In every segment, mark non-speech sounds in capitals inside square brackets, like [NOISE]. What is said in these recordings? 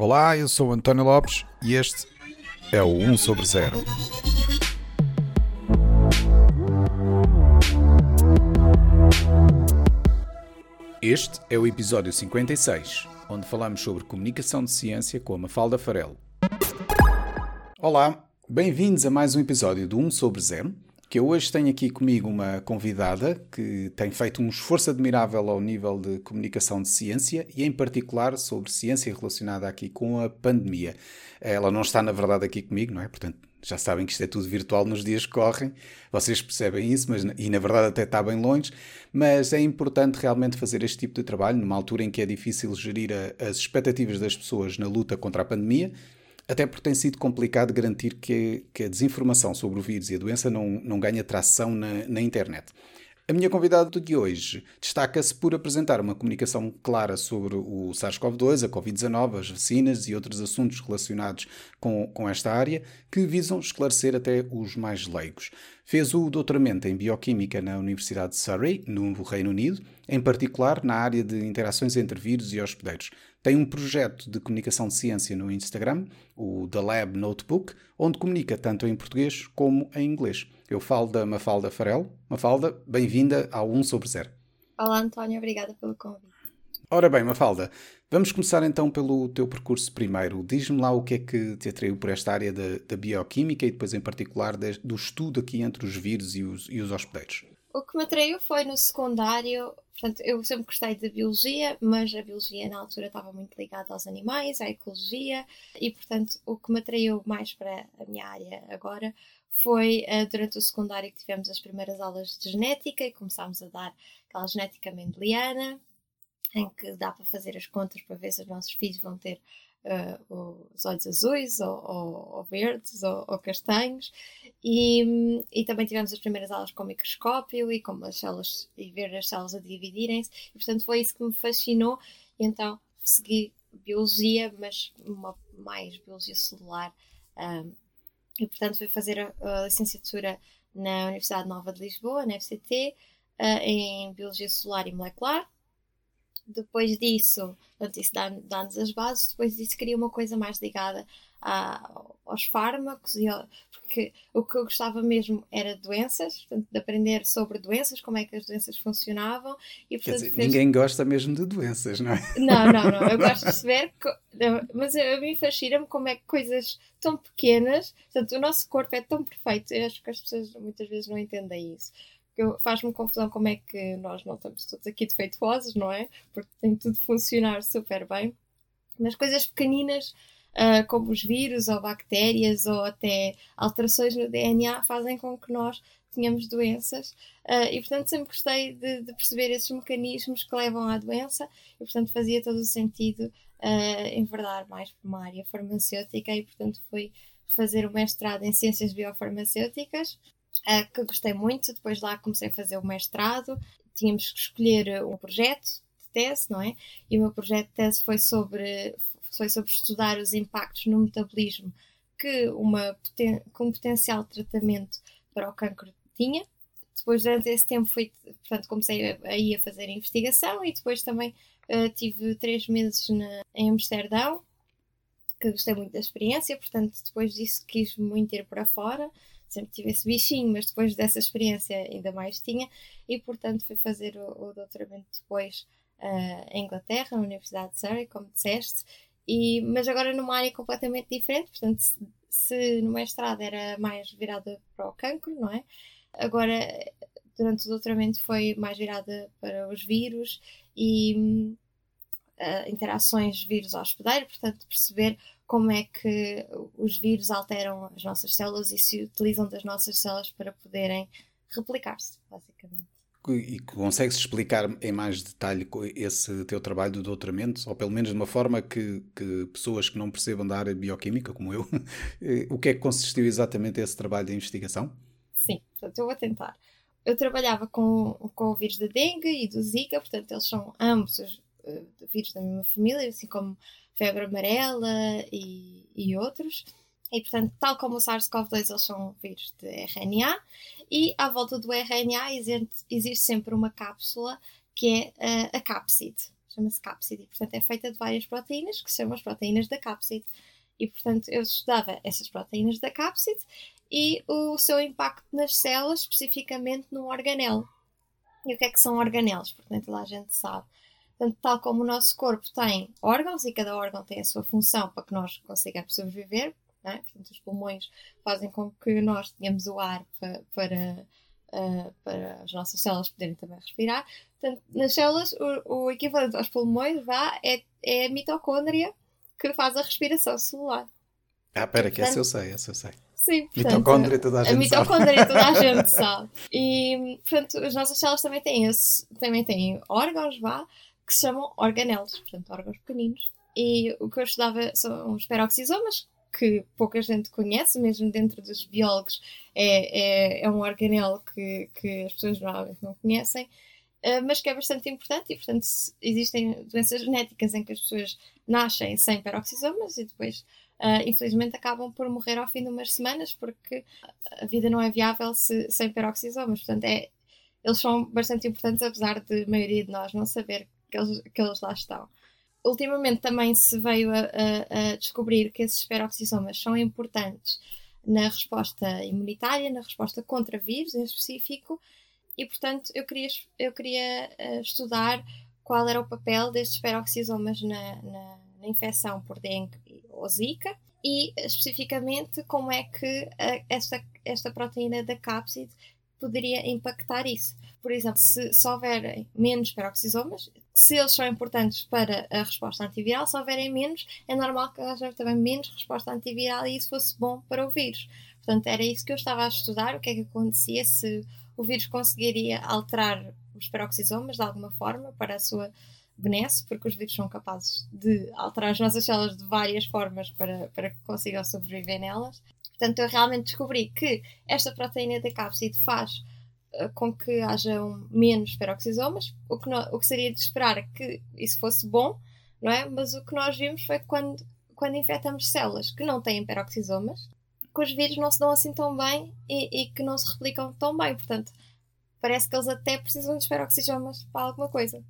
Olá, eu sou António Lopes e este é o 1 sobre 0. Este é o episódio 56, onde falamos sobre comunicação de ciência com a Mafalda Farelo. Olá, bem-vindos a mais um episódio do 1 sobre 0 que eu hoje tenho aqui comigo uma convidada que tem feito um esforço admirável ao nível de comunicação de ciência e, em particular, sobre ciência relacionada aqui com a pandemia. Ela não está, na verdade, aqui comigo, não é? Portanto, já sabem que isto é tudo virtual nos dias que correm, vocês percebem isso, mas, e na verdade até está bem longe, mas é importante realmente fazer este tipo de trabalho numa altura em que é difícil gerir a, as expectativas das pessoas na luta contra a pandemia até porque tem sido complicado garantir que, que a desinformação sobre o vírus e a doença não, não ganha tração na, na internet. A minha convidada de hoje destaca-se por apresentar uma comunicação clara sobre o SARS-CoV-2, a Covid-19, as vacinas e outros assuntos relacionados com, com esta área que visam esclarecer até os mais leigos. Fez o doutoramento em Bioquímica na Universidade de Surrey, no Reino Unido, em particular na área de interações entre vírus e hospedeiros. Tem um projeto de comunicação de ciência no Instagram, o The Lab Notebook, onde comunica tanto em português como em inglês. Eu falo da Mafalda Farel. Mafalda, bem-vinda ao 1 sobre 0. Olá, António, obrigada pelo convite. Ora bem, Mafalda, vamos começar então pelo teu percurso primeiro. Diz-me lá o que é que te atraiu por esta área da, da bioquímica e depois, em particular, de, do estudo aqui entre os vírus e os, e os hospedeiros. O que me atraiu foi no secundário, portanto, eu sempre gostei de biologia, mas a biologia na altura estava muito ligada aos animais, à ecologia, e portanto o que me atraiu mais para a minha área agora foi uh, durante o secundário que tivemos as primeiras aulas de genética e começámos a dar aquela genética mendeliana, em que dá para fazer as contas para ver se os nossos filhos vão ter uh, os olhos azuis ou, ou, ou verdes ou, ou, castanhos. E, e também tivemos as primeiras aulas com microscópio e como as células e ver as células a dividirem-se. E portanto foi isso que me fascinou. E então segui biologia mas uma, mais biologia celular. Um, e portanto fui fazer a, a, licenciatura na Universidade Nova de Lisboa, na FCT, uh, em Biologia Celular e Molecular. Depois disso, portanto, isso dá-nos as bases, depois disso queria uma coisa mais ligada a, aos fármacos, e ao, porque o que eu gostava mesmo era doenças, portanto, de aprender sobre doenças, como é que as doenças funcionavam. E, portanto, dizer, fez... ninguém gosta mesmo de doenças, não é? Não, não, não. Eu gosto de [LAUGHS] perceber, mas a mim fascina-me como é que coisas tão pequenas, portanto, o nosso corpo é tão perfeito, eu acho que as pessoas muitas vezes não entendem isso faz-me confusão como é que nós não estamos todos aqui defeituosos, não é? Porque tem tudo funcionar super bem. Mas coisas pequeninas, uh, como os vírus ou bactérias ou até alterações no DNA, fazem com que nós tenhamos doenças. Uh, e, portanto, sempre gostei de, de, perceber esses mecanismos que levam à doença e, portanto, fazia todo o sentido uh, enverdar mais para uma área farmacêutica e, portanto, fui fazer o mestrado em Ciências Biofarmacêuticas uh, que gostei muito. Depois lá comecei a fazer o mestrado. Tínhamos que escolher um projeto de tese, não é? E o meu projeto de tese foi sobre, foi sobre estudar os impactos no metabolismo que, uma, que um potencial tratamento para o cancro tinha. Depois, durante esse tempo, fui, portanto, comecei a, a fazer investigação e depois também uh, tive três meses na, em Amsterdão, que gostei muito da experiência, portanto, depois disso quis muito ir para fora sempre tive esse bichinho, mas depois dessa experiência ainda mais tinha, e portanto fui fazer o, o doutoramento depois uh, em Inglaterra, na Universidade de Surrey, como disseste, e, mas agora numa área completamente diferente, portanto, se, se no mestrado era mais virada para o cancro, não é? Agora, durante o doutoramento, foi mais virada para os vírus e uh, interações vírus-hospedeiro, portanto, perceber como é que os vírus alteram as nossas células e se utilizam das nossas células para poderem replicar-se, basicamente. E consegues explicar em mais detalhe esse teu trabalho do doutoramento, ou pelo menos de uma forma que, que pessoas que não percebam da área bioquímica, como eu, [LAUGHS] o que é que consistiu exatamente esse trabalho de investigação? Sim, portanto, eu vou tentar. Eu trabalhava com, com o vírus da dengue e do Zika, portanto, eles são ambos os vírus da mesma família, assim como febre amarela e, e outros. E, portanto, tal como o SARS-CoV-2, eles são vírus de RNA. E à volta do RNA existe, existe sempre uma cápsula que é uh, a cápside. chama-se cápside, e portanto é feita de várias proteínas, que são as proteínas da cápside. E portanto eu estudava essas proteínas da cápside e o seu impacto nas células, especificamente no organelo. E o que é que são organelos? Portanto, lá a gente sabe. Portanto, tal como o nosso corpo tem órgãos e cada órgão tem a sua função para que nós consigamos sobreviver, é? Portanto, os pulmões fazem com que nós tenhamos o ar para, para, uh, para as nossas células poderem também respirar. Portanto, nas células, o, o equivalente aos pulmões vá, é, é a mitocôndria que faz a respiração celular. Ah, pera, que essa eu sei, essa eu sei. Sim, portanto, mitocôndria toda a gente a mitocôndria toda a gente [LAUGHS] sabe. E, portanto, as nossas células também têm, esse, também têm órgãos, vá, que se chamam organelos, portanto, órgãos pequeninos. E o que eu estudava são os peroxisomas, que pouca gente conhece, mesmo dentro dos biólogos, é, é, é um organelo que, que as pessoas normalmente não conhecem, uh, mas que é bastante importante e, portanto, existem doenças genéticas em que as pessoas nascem sem peroxisomas e depois, uh, infelizmente, acabam por morrer ao fim de umas semanas porque a vida não é viável se, sem peroxisomas. Portanto, é, eles são bastante importantes, apesar de a maioria de nós não saber que eles, lá estão ultimamente também se veio a, a, a descobrir que esses peroxisomas são importantes na resposta imunitária, na resposta contra vírus em específico, e portanto eu queria, eu queria uh, estudar qual era o papel destes peroxisomas na, na, na, infecção por dengue ou zika e especificamente como é que uh, esta, esta proteína da cápside poderia impactar isso. Por exemplo, se, se houver menos peroxisomas, se eles são importantes para a resposta antiviral, se houverem menos, é normal que haja também menos resposta antiviral e isso fosse bom para o vírus. Portanto, era isso que eu estava a estudar, o que é que acontecia se o vírus conseguiria alterar os peroxisomas de alguma forma para a sua benesse, porque os vírus são capazes de alterar as nossas células de várias formas para, para que consigam sobreviver nelas. Portanto, eu realmente descobri que esta proteína da cápside faz com que hajam menos peroxisomas, o que, no, o que seria de esperar que isso fosse bom, não é? Mas o que nós vimos foi que quando, quando infectamos células que não têm peroxisomas, que os vírus não se dão assim tão bem e, e que não se replicam tão bem. Portanto, parece que eles até precisam de peroxisomas para alguma coisa.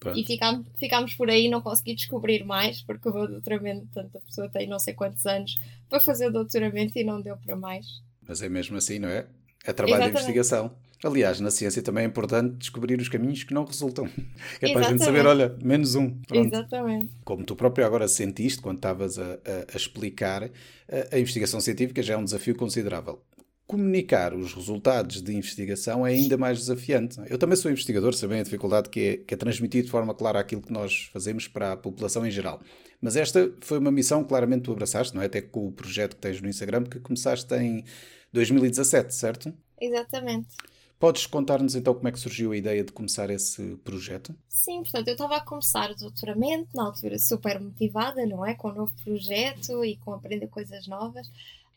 Pronto. E ficámos, ficámos por aí, não consegui descobrir mais, porque o meu doutoramento, portanto, a pessoa tem não sei quantos anos para fazer o doutoramento e não deu para mais. Mas é mesmo assim, não é? É trabalho Exatamente. de investigação. Aliás, na ciência também é importante descobrir os caminhos que não resultam. [LAUGHS] É Exatamente. para a gente saber, olha, menos um. Pronto. Exatamente. Como tu próprio agora sentiste quando estavas a, a, explicar, a, a investigação científica já é um desafio considerável comunicar os resultados de investigação é ainda mais desafiante. Eu também sou investigador, sabem a dificuldade que é, que é transmitir de forma clara aquilo que nós fazemos para a população em geral. Mas esta foi uma missão claramente tu abraçaste, não é? Até com o projeto que tens no Instagram, que começaste em 2017, certo? Exatamente. Podes contar-nos então como é que surgiu a ideia de começar esse projeto? Sim, portanto, eu estava a começar o doutoramento, na altura super motivada, não é? Com um novo projeto e com aprender coisas novas.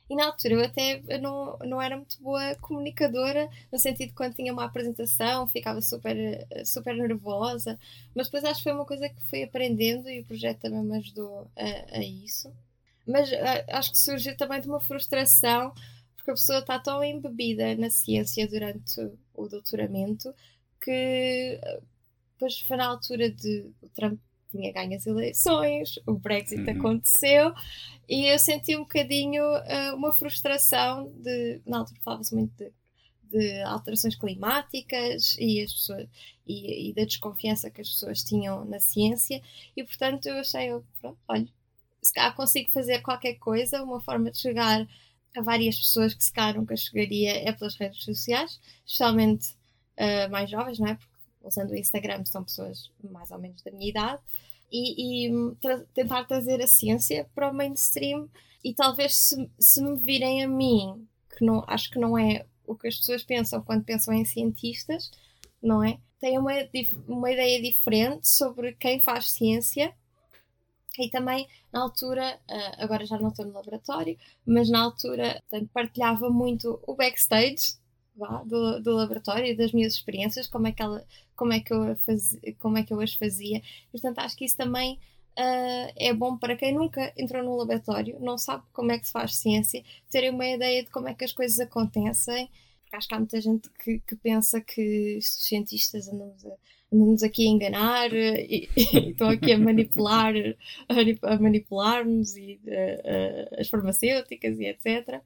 E na altura eu até não, não era muito boa comunicadora, no sentido que quando tinha uma apresentação ficava super, super nervosa, mas depois acho que foi uma coisa que fui aprendendo e o projeto também me ajudou a, a isso. Mas a, acho que surgiu também de uma frustração, porque a pessoa está tão embebida na ciência durante o doutoramento que depois foi na altura de o Trump tinha ganho as eleições, o Brexit uhum. aconteceu e eu senti um bocadinho uh, uma frustração de. Na altura falava-se muito de, de, alterações climáticas e, as pessoas, e, e, da desconfiança que as pessoas tinham na ciência, e portanto eu achei, pronto, olha, se calhar consigo fazer qualquer coisa, uma forma de chegar a várias pessoas que se calhar nunca chegaria é pelas redes sociais, especialmente uh, mais jovens, não é? Porque usando o Instagram são pessoas mais ou menos da minha idade, e, e tra tentar trazer a ciência para o mainstream e talvez se, se me virem a mim, que não, acho que não é o que as pessoas pensam quando pensam em cientistas, não é? Têm uma, uma ideia diferente sobre quem faz ciência e também na altura, ah, agora já não estou no laboratório, mas na altura partilhava muito o backstage vá, do, do laboratório, das minhas experiências, como é que, ela, como é que, eu, faz, como é que eu as fazia. Portanto, acho que isso também uh, é bom para quem nunca entrou num laboratório, não sabe como é que se faz ciência, terem uma ideia de como é que as coisas acontecem. Porque acho que há muita gente que, que pensa que os cientistas andamos, a, andamos aqui a enganar e, [LAUGHS] e estão aqui a manipular, a, a manipular-nos e as farmacêuticas e etc.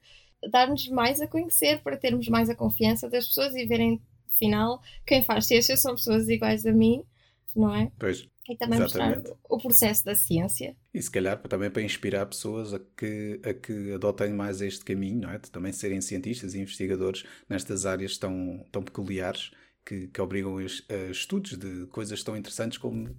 Dar-nos mais a conhecer para termos mais a confiança das pessoas e verem, afinal, quem faz ciência são pessoas iguais a mim, não é? Pois. E também Exatamente. mostrar o processo da ciência. E se calhar também para inspirar pessoas a que, a que adotem mais este caminho, não é? De também serem cientistas e investigadores nestas áreas tão, tão peculiares que, que obrigam a, estudos de coisas tão interessantes como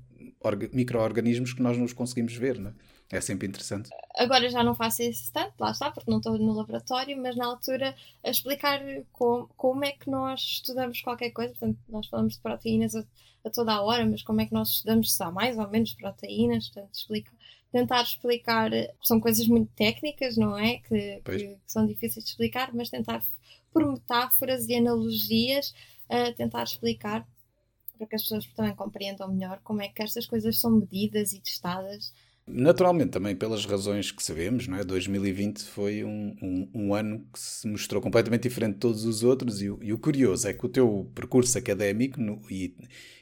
micro-organismos que nós não os conseguimos ver, não é? É sempre interessante. Agora já não faço isso tanto, lá está, porque não estou no laboratório, mas na altura a explicar como, como é que nós estudamos qualquer coisa. Portanto, nós falamos de proteínas a, a toda a hora, mas como é que nós estudamos se há mais ou menos proteínas? Portanto, explica, tentar explicar. São coisas muito técnicas, não é? Que, que, são difíceis de explicar, mas tentar, por metáforas e analogias, uh, tentar explicar para que as pessoas também compreendam melhor como é que estas coisas são medidas e testadas Naturalmente, também pelas razões que sabemos, não é? 2020 foi um, um, um, ano que se mostrou completamente diferente de todos os outros, e, e o curioso é que o teu percurso académico no, e,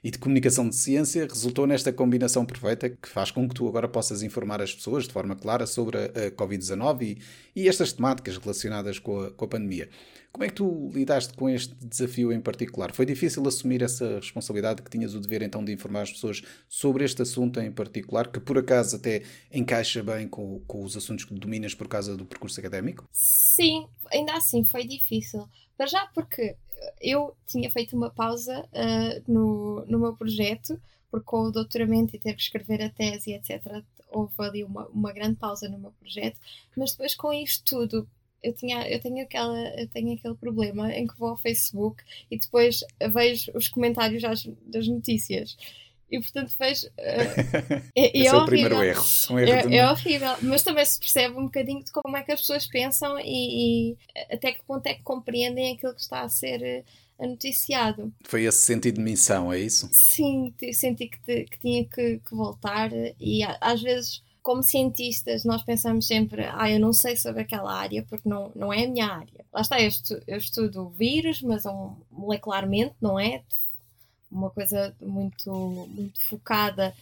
e, de comunicação de ciência resultou nesta combinação perfeita que faz com que tu agora possas informar as pessoas de forma clara sobre a, a Covid-19 e, e, estas temáticas relacionadas com a, com a pandemia. Como é que tu lidaste com este desafio em particular? Foi difícil assumir essa responsabilidade que tinhas o dever então de informar as pessoas sobre este assunto em particular, que por acaso até encaixa bem com, com os assuntos que dominas por causa do percurso académico? Sim, ainda assim foi difícil. Para já porque eu tinha feito uma pausa uh, no, no meu projeto, porque com o doutoramento e ter que escrever a tese, etc., houve ali uma, uma grande pausa no meu projeto, mas depois com isto tudo eu, tinha, eu, tenho aquela, eu tenho aquele problema em que vou ao Facebook e depois vejo os comentários das, das notícias. E portanto vejo. Uh, [LAUGHS] é, Esse é, é, o primeiro erro. Um erro é, é, horrível, mas também se percebe um bocadinho de como é que as pessoas pensam e, e até que ponto é que compreendem aquilo que está a ser eh, noticiado. Foi esse sentido de missão, é isso? Sim, senti que, te, que tinha que, que, voltar e às vezes como cientistas, nós pensamos sempre, ah, eu não sei sobre aquela área porque não, não é a minha área. Lá está, eu, estu, eu estudo vírus, mas um, molecularmente, não é? Uma coisa muito, muito focada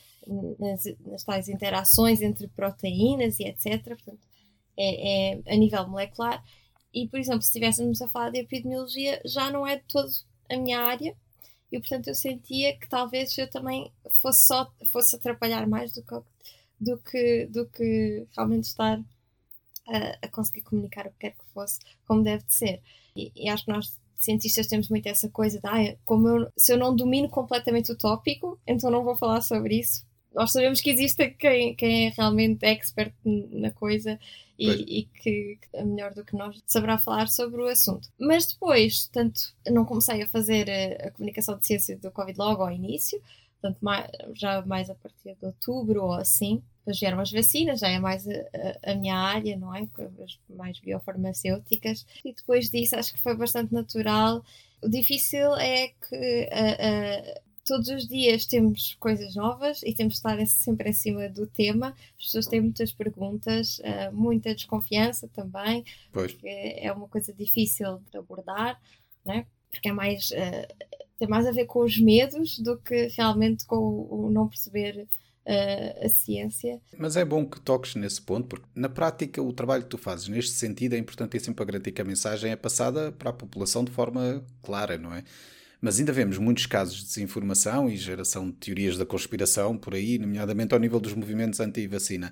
nas, nas tais interações entre proteínas e etc. Portanto, é, é a nível molecular. E, por exemplo, se estivéssemos a falar de epidemiologia, já não é de todo a minha área, e portanto eu sentia que talvez eu também fosse só fosse atrapalhar mais do que do que, do que realmente estar a, a conseguir comunicar o que quer que fosse como deve de ser. E, e, acho que nós cientistas temos muito essa coisa de ah, como eu, se eu não domino completamente o tópico, então não vou falar sobre isso. Nós sabemos que existe quem, quem é realmente expert na coisa e, e, que é melhor do que nós saberá falar sobre o assunto. Mas depois, tanto não comecei a fazer a, a comunicação de ciência do Covid logo ao início, portanto, mais, já mais a partir de outubro ou assim, depois vieram as vacinas, já é mais a, a, minha área, não é? As mais biofarmacêuticas. E depois disso acho que foi bastante natural. O difícil é que todos os dias temos coisas novas e temos de estar sempre em cima do tema. As pessoas têm muitas perguntas, uh, muita desconfiança também, pois. porque é uma coisa difícil de abordar, né? Porque é mais, uh, tem mais a ver com os medos do que realmente com o, o não perceber uh, a ciência. Mas é bom que toques nesse ponto, porque na prática o trabalho que tu fazes neste sentido é importante e sempre para garantir que a mensagem é passada para a população de forma clara, não é? Mas ainda vemos muitos casos de desinformação e geração de teorias da conspiração por aí, nomeadamente ao nível dos movimentos anti-vacina.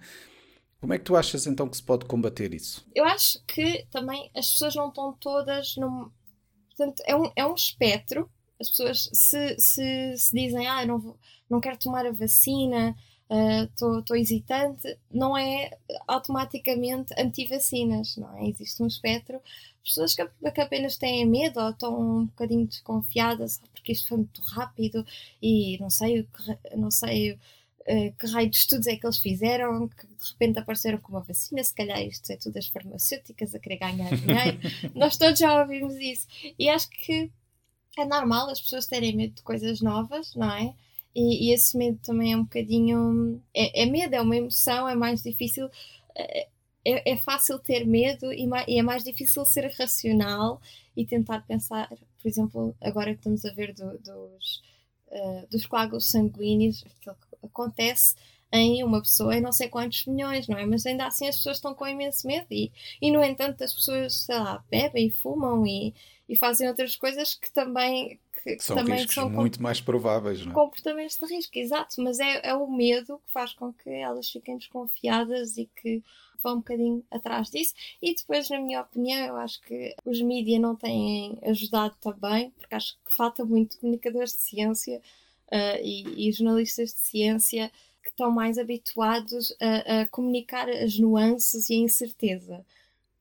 Como é que tu achas então que se pode combater isso? Eu acho que também as pessoas não estão todas num. Portanto, é um, é um espectro. As pessoas se, se, se dizem, ah, não vou não quero tomar a vacina, estou uh, hesitante, não é automaticamente anti-vacinas, não é? Existe um espectro pessoas que, que, apenas têm medo ou estão um bocadinho desconfiadas porque isto foi muito rápido e não sei, não sei que raio de estudos é que eles fizeram, que de repente apareceram com uma vacina, se calhar isto é tudo as farmacêuticas a querer ganhar dinheiro. [LAUGHS] Nós todos já ouvimos isso. E acho que é normal as pessoas terem medo de coisas novas, não é? E, e, esse medo também é um bocadinho. É, é, medo, é uma emoção, é mais difícil. Eh, é, é fácil ter medo e, e, é mais difícil ser racional e tentar pensar, por exemplo, agora que estamos a ver do, dos, uh, dos coágulos sanguíneos, aquilo que acontece em uma pessoa em não sei quantos milhões, não é? Mas ainda assim as pessoas estão com imenso medo e, e no entanto, as pessoas, sei lá, bebem e fumam e, e fazem outras coisas que também que, que são também riscos são muito mais prováveis, não é? Comportamentos de risco, exato, mas é, é o medo que faz com que elas fiquem desconfiadas e que vão um bocadinho atrás disso. E depois, na minha opinião, eu acho que os mídias não têm ajudado também, porque acho que falta muito comunicadores de ciência uh, e, e jornalistas de ciência que estão mais habituados a, a comunicar as nuances e a incerteza.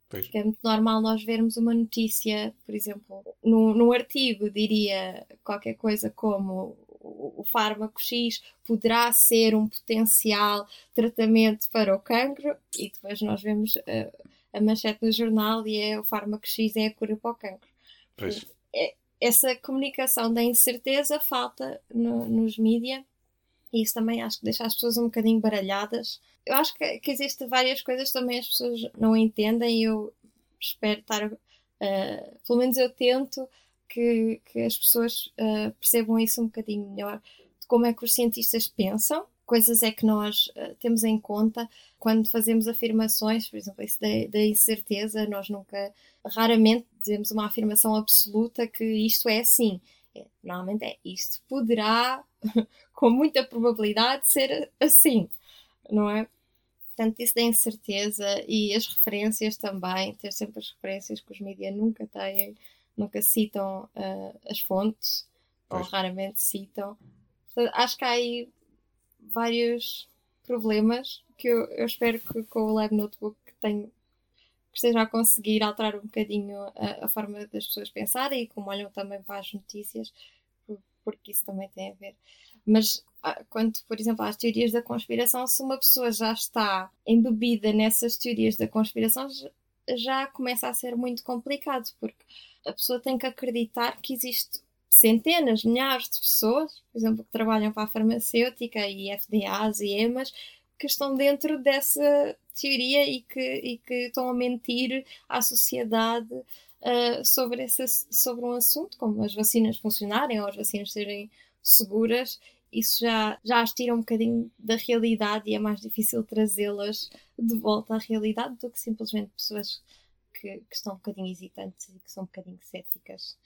Pois. Porque é muito normal nós vermos uma notícia, por exemplo, num, num artigo diria qualquer coisa como o, o fármaco X poderá ser um potencial tratamento para o cancro e depois nós vemos uh, a manchete no jornal e é o fármaco X é a cura para o cancro. Pois. É, essa comunicação da incerteza falta no, nos mídias e isso também acho que deixa as pessoas um bocadinho baralhadas. Eu acho que, que existem várias coisas também as pessoas não entendem e eu espero estar. Uh, pelo menos eu tento que, que as pessoas uh, percebam isso um bocadinho melhor de como é que os cientistas pensam, coisas é que nós uh, temos em conta quando fazemos afirmações, por exemplo, isso da, da, incerteza, nós nunca, raramente dizemos uma afirmação absoluta que isto é assim. É, normalmente é isto poderá [LAUGHS] com muita probabilidade de ser assim, não é? Portanto, isso da incerteza e as referências também, ter sempre as referências que os mídias nunca têm, nunca citam uh, as fontes, pois. ou raramente citam. Portanto, acho que há aí vários problemas que eu, eu espero que com o Lab Notebook tenha, que esteja a conseguir alterar um bocadinho a, a, forma das pessoas pensarem e como olham também para as notícias, porque isso também tem a ver. Mas ah, quanto, por exemplo, às teorias da conspiração, se uma pessoa já está embebida nessas teorias da conspiração, já começa a ser muito complicado, porque a pessoa tem que acreditar que existe centenas, milhares de pessoas, por exemplo, que trabalham para a farmacêutica e FDAs e EMAs, que estão dentro dessa teoria e que, e que estão a mentir à sociedade uh, sobre, esse, sobre um assunto, como as vacinas funcionarem ou as vacinas serem seguras, isso já, já as tira um bocadinho da realidade e é mais difícil trazê-las de volta à realidade do que simplesmente pessoas que, que estão um bocadinho hesitantes e que são um bocadinho céticas.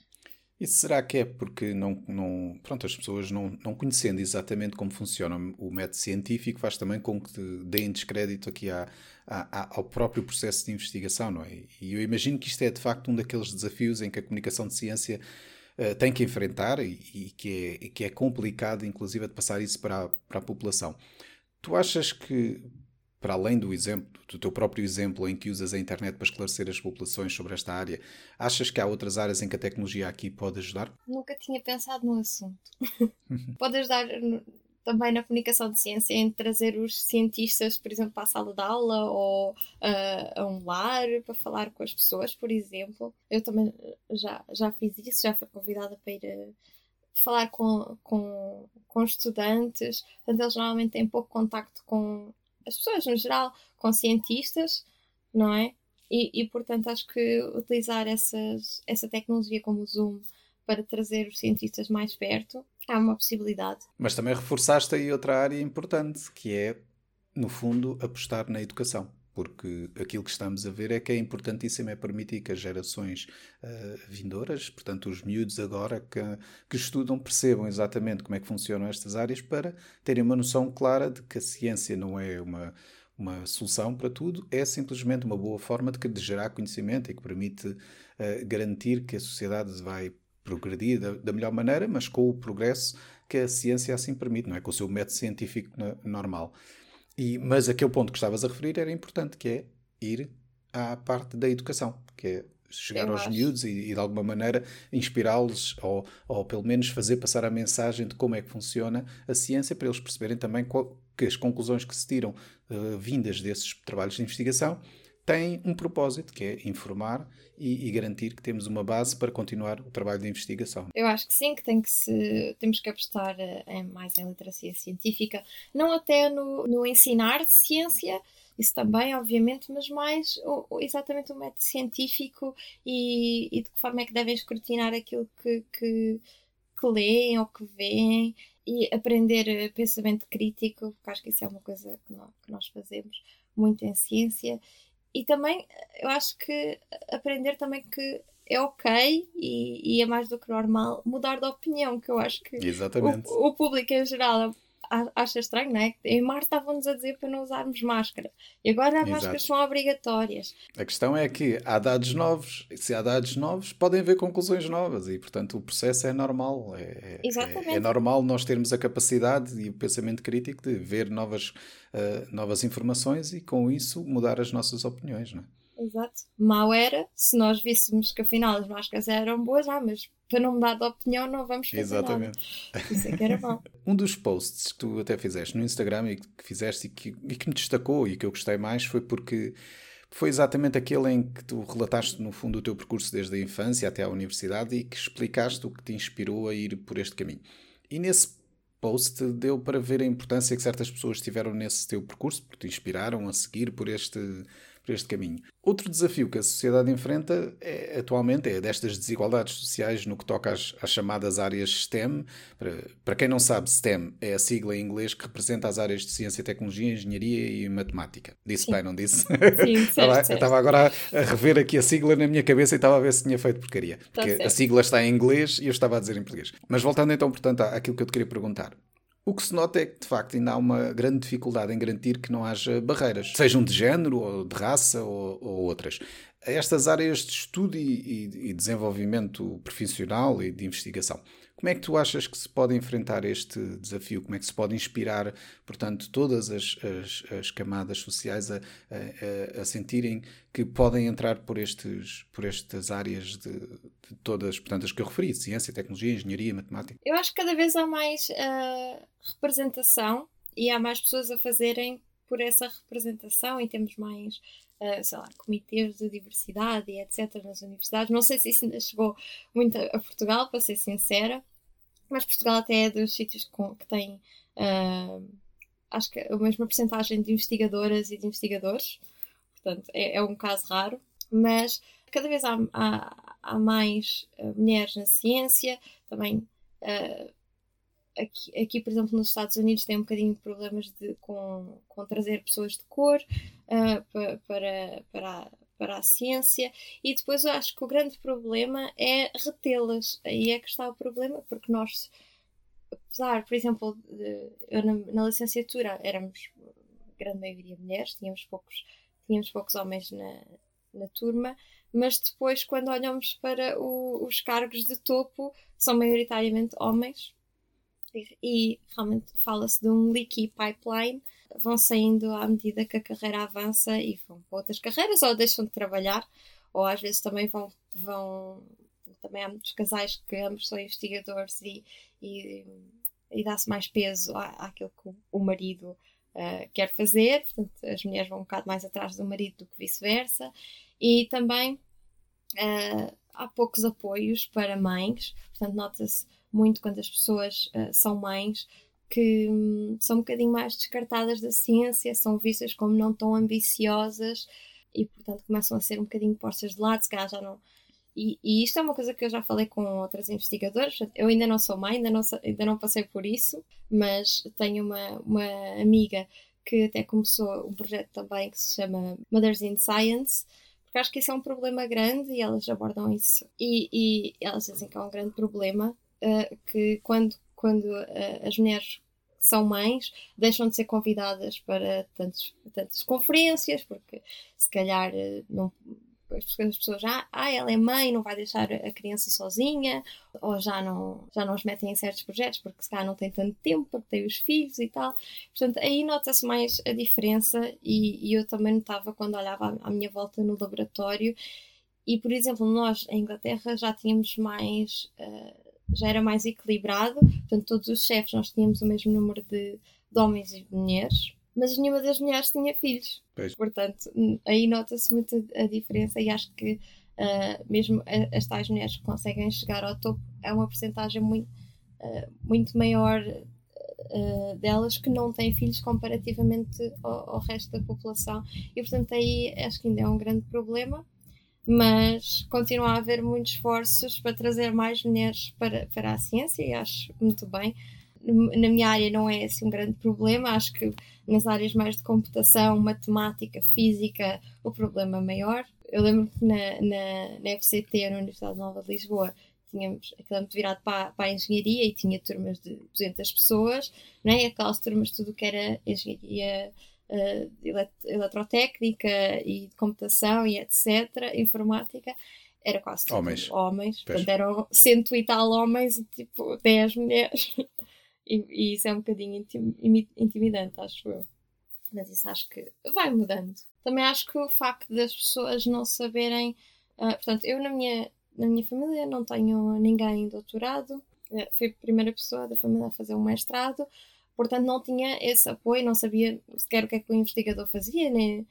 E será que é porque não, não, pronto, as pessoas não, não conhecendo exatamente como funciona o método científico faz também com que deem descrédito aqui à, à, ao próprio processo de investigação, não é? E eu imagino que isto é de facto um daqueles desafios em que a comunicação de ciência uh, tem que enfrentar e, e, que é, que é complicado, inclusive, de passar isso para a, para a população. Tu achas que, para além do exemplo, do teu próprio exemplo em que usas a internet para esclarecer as populações sobre esta área, achas que há outras áreas em que a tecnologia aqui pode ajudar? Nunca tinha pensado no assunto. [LAUGHS] pode ajudar também na comunicação de ciência em trazer os cientistas, por exemplo, para a sala de aula ou uh, a um lar para falar com as pessoas, por exemplo. Eu também já, já fiz isso, já fui convidada para ir uh, falar com, com, com estudantes. Portanto, eles normalmente têm pouco contacto com as pessoas no geral, com cientistas, não é? E, e portanto, acho que utilizar essas, essa tecnologia como o Zoom para trazer os cientistas mais perto, há uma possibilidade. Mas também reforçaste aí outra área importante, que é, no fundo, apostar na educação. Porque aquilo que estamos a ver é que é importantíssimo é permitir que as gerações uh, vindouras, portanto os miúdos agora que, que estudam, percebam exatamente como é que funcionam estas áreas para terem uma noção clara de que a ciência não é uma, uma solução para tudo, é simplesmente uma boa forma de, de gerar conhecimento e que permite uh, garantir que a sociedade vai progredir da, da, melhor maneira, mas com o progresso que a ciência assim permite, não é? Com o seu método científico normal. E, mas aquele ponto que estavas a referir era importante, que é ir à parte da educação, que é chegar Eu aos acho. miúdos e, e, de alguma maneira inspirá-los ou, ou pelo menos fazer passar a mensagem de como é que funciona a ciência para eles perceberem também qual, que as conclusões que se tiram uh, vindas desses trabalhos de investigação tem um propósito, que é informar e, e, garantir que temos uma base para continuar o trabalho de investigação. Eu acho que sim, que, tem que se, temos que apostar eh, em, mais em literacia científica, não até no, no ensinar ciência, isso também, obviamente, mas mais o, exatamente o método científico e, e, de que forma é que devem escrutinar aquilo que, que, que leem ou que veem e aprender pensamento crítico, porque acho que isso é uma coisa que nós, que nós fazemos muito em ciência. E também, eu acho que aprender também que é ok e, e, é mais do que normal mudar de opinião, que eu acho que o, o, público em geral acha estranho, não é? Em março estavam-nos a dizer para não usarmos máscara e agora as Exato. máscaras são obrigatórias. A questão é que há dados novos, se há dados novos, podem haver conclusões novas e, portanto, o processo é normal. É, Exatamente. é, é normal nós termos a capacidade e o pensamento crítico de ver novas, uh, novas informações e, com isso, mudar as nossas opiniões, não é? Exato. Mal era se nós víssemos que afinal as máscaras eram boas, ah, mas para não mudar de opinião não vamos fazer Exatamente. nada. Isso é que era mal. [LAUGHS] um dos posts que tu até fizeste no Instagram e que fizeste e que, e que me destacou e que eu gostei mais foi porque foi exatamente aquele em que tu relataste no fundo o teu percurso desde a infância até à universidade e que explicaste o que te inspirou a ir por este caminho. E nesse post deu para ver a importância que certas pessoas tiveram nesse teu percurso, porque te inspiraram a seguir por este por este caminho. Outro desafio que a sociedade enfrenta é, atualmente é destas desigualdades sociais no que toca às, às chamadas áreas STEM. Para, para, quem não sabe, STEM é a sigla em inglês que representa as áreas de ciência, tecnologia, engenharia e matemática. Disse Sim. bem, não disse? Sim, estava, [LAUGHS] estava agora a, a, rever aqui a sigla na minha cabeça e estava a ver se tinha feito porcaria. Tá Porque a sigla está em inglês e eu estava a dizer em português. Mas voltando então, portanto, àquilo que eu te queria perguntar. O que se nota é que, de facto, ainda há uma grande dificuldade em garantir que não haja barreiras, sejam de género, ou de raça, ou, ou outras. Estas áreas de estudo e, e, e desenvolvimento profissional e de investigação como é que tu achas que se pode enfrentar este desafio? Como é que se pode inspirar, portanto, todas as, as, as camadas sociais a, a, a, sentirem que podem entrar por, estes, por estas áreas de, de, todas, portanto, as que eu referi, ciência, tecnologia, engenharia, matemática? Eu acho que cada vez há mais uh, representação e há mais pessoas a fazerem por essa representação e temos mais uh, sei lá, comitês de diversidade e etc. nas universidades. Não sei se isso ainda chegou muito a, Portugal, para ser sincera, mas Portugal até é dos sítios com, que tem, uh, acho que a mesma porcentagem de investigadoras e de investigadores. Portanto, é, é um caso raro, mas cada vez há, há, há mais uh, mulheres na ciência, também uh, aqui, aqui, por exemplo, nos Estados Unidos tem um bocadinho de problemas de, com, com trazer pessoas de cor uh, para, para, para, a, para a ciência e depois eu acho que o grande problema é retê-las. Aí é que está o problema, porque nós, apesar, por exemplo, de, eu na, na, licenciatura éramos grande maioria mulheres, tínhamos poucos, tínhamos poucos homens na, na turma, mas depois, quando olhamos para o, os cargos de topo, são maioritariamente homens, e realmente fala-se de um leaky pipeline. Vão saindo à medida que a carreira avança e vão para outras carreiras ou deixam de trabalhar, ou às vezes também vão. vão também há muitos casais que ambos são investigadores e, e, e dá-se mais peso à, àquilo que o marido uh, quer fazer, portanto, as mulheres vão um bocado mais atrás do marido do que vice-versa, e também uh, há poucos apoios para mães, portanto, nota-se muito quando as pessoas uh, são mães que um, são um bocadinho mais descartadas da ciência, são vistas como não tão ambiciosas e, portanto, começam a ser um bocadinho postas de lado, se calhar já não. E, e, isto é uma coisa que eu já falei com outras investigadoras. Eu ainda não sou mãe, ainda não, ainda não passei por isso, mas tenho uma, uma amiga que até começou um projeto também que se chama Mothers in Science, porque acho que isso é um problema grande e elas abordam isso. E, e elas dizem que é um grande problema uh, que quando, quando uh, as mulheres são mães deixam de ser convidadas para tantos, tantas conferências, porque se calhar eh, não, as pessoas já, ah, ela é mãe, não vai deixar a criança sozinha, ou já não, já não os metem em certos projetos porque se calhar não tem tanto tempo, porque tem os filhos e tal. Portanto, aí nota-se mais a diferença e, e, eu também notava quando olhava à, à minha volta no laboratório. E, por exemplo, nós em Inglaterra já tínhamos mais. Uh, já era mais equilibrado, portanto, todos os chefes nós tínhamos o mesmo número de, de homens e de mulheres, mas nenhuma das mulheres tinha filhos. Pois. Portanto, aí nota-se muito a diferença e acho que uh, mesmo as tais mulheres que conseguem chegar ao topo é uma porcentagem muito, uh, muito maior uh, delas que não têm filhos comparativamente ao, ao, resto da população. E portanto aí acho que ainda é um grande problema, mas continua a haver muitos esforços para trazer mais mulheres para, para a ciência e acho muito bem. Na minha área não é assim um grande problema, acho que nas áreas mais de computação, matemática, física, o problema é maior. Eu lembro que na, na, na FCT, na Universidade Nova de Lisboa, tínhamos aquilo muito virado para, para a engenharia e tinha turmas de 200 pessoas, né? e aquelas turmas tudo que era engenharia uh, elet eletrotécnica e de computação e etc., informática, era quase tudo homens. homens. Portanto, eram cento e tal homens e tipo 10 mulheres. [LAUGHS] e, e, isso é um bocadinho intim intimidante, acho eu. Mas isso acho que vai mudando. Também acho que o facto das pessoas não saberem. Uh, portanto, eu na minha, na minha família não tenho ninguém em doutorado. Eh, fui a primeira pessoa da família a fazer um mestrado, portanto não tinha esse apoio, não sabia sequer o que é que o investigador fazia, né?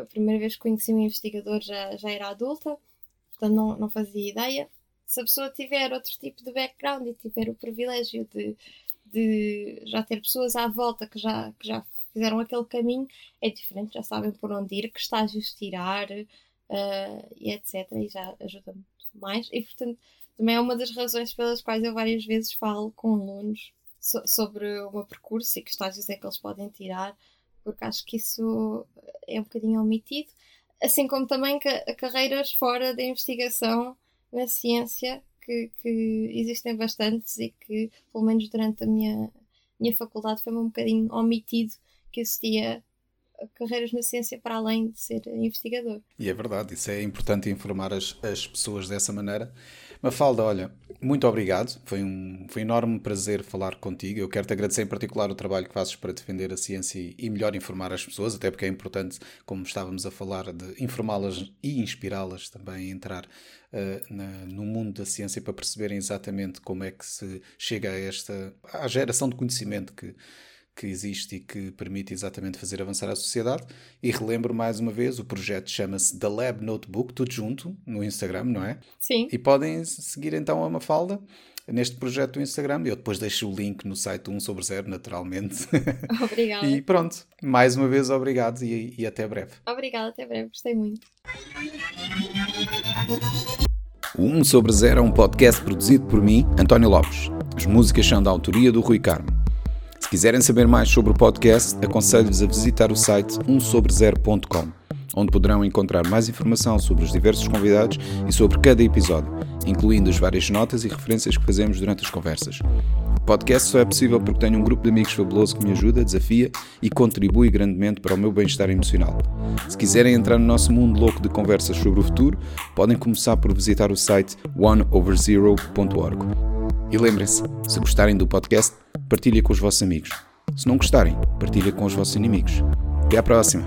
A primeira vez que conheci um investigador já, já era adulta, portanto não, não fazia ideia. Se a pessoa tiver outro tipo de background e tiver o privilégio de, de já ter pessoas à volta que já, que já fizeram aquele caminho, é diferente, já sabem por onde ir, que estágios tirar uh, e etc. E já ajuda muito mais. E portanto, também é uma das razões pelas quais eu várias vezes falo com alunos so sobre o meu percurso e que estágios é que eles podem tirar, porque acho que isso é um bocadinho omitido. Assim como também carreiras fora da investigação na ciência, que, que existem bastantes e que, pelo menos durante a minha, minha faculdade, foi um bocadinho omitido que existia carreiras na ciência para além de ser investigador. E é verdade, isso é importante informar as, as pessoas dessa maneira. Mafalda, olha, muito obrigado. Foi um, foi um enorme prazer falar contigo. Eu quero te agradecer em particular o trabalho que fazes para defender a ciência e, melhor informar as pessoas, até porque é importante, como estávamos a falar, de informá-las e inspirá-las também a entrar uh, na, no mundo da ciência para perceberem exatamente como é que se chega a esta à geração de conhecimento que que existe e que permite exatamente fazer avançar a sociedade. E relembro mais uma vez, o projeto chama-se The Lab Notebook, tudo junto, no Instagram, não é? Sim. E podem seguir então a Mafalda neste projeto do Instagram. Eu depois deixo o link no site 1 sobre 0, naturalmente. [LAUGHS] Obrigada. e pronto, mais uma vez obrigado e, e até breve. Obrigada, até breve, gostei muito. O 1 sobre 0 é um podcast produzido por mim, António Lopes. As músicas são da autoria do Rui Carmo quiserem saber mais sobre o podcast, aconselho-vos a visitar o site 1sobre0.com, onde poderão encontrar mais informação sobre os diversos convidados e sobre cada episódio, incluindo as várias notas e referências que fazemos durante as conversas. O podcast só é possível porque tenho um grupo de amigos fabuloso que me ajuda, desafia e contribui grandemente para o meu bem-estar emocional. Se quiserem entrar no nosso mundo louco de conversas sobre o futuro, podem começar por visitar o site oneoverzero.org. E lembrem-se, se gostarem do podcast, partilhem com os vossos amigos. Se não gostarem, partilhem com os vossos inimigos. Até à próxima!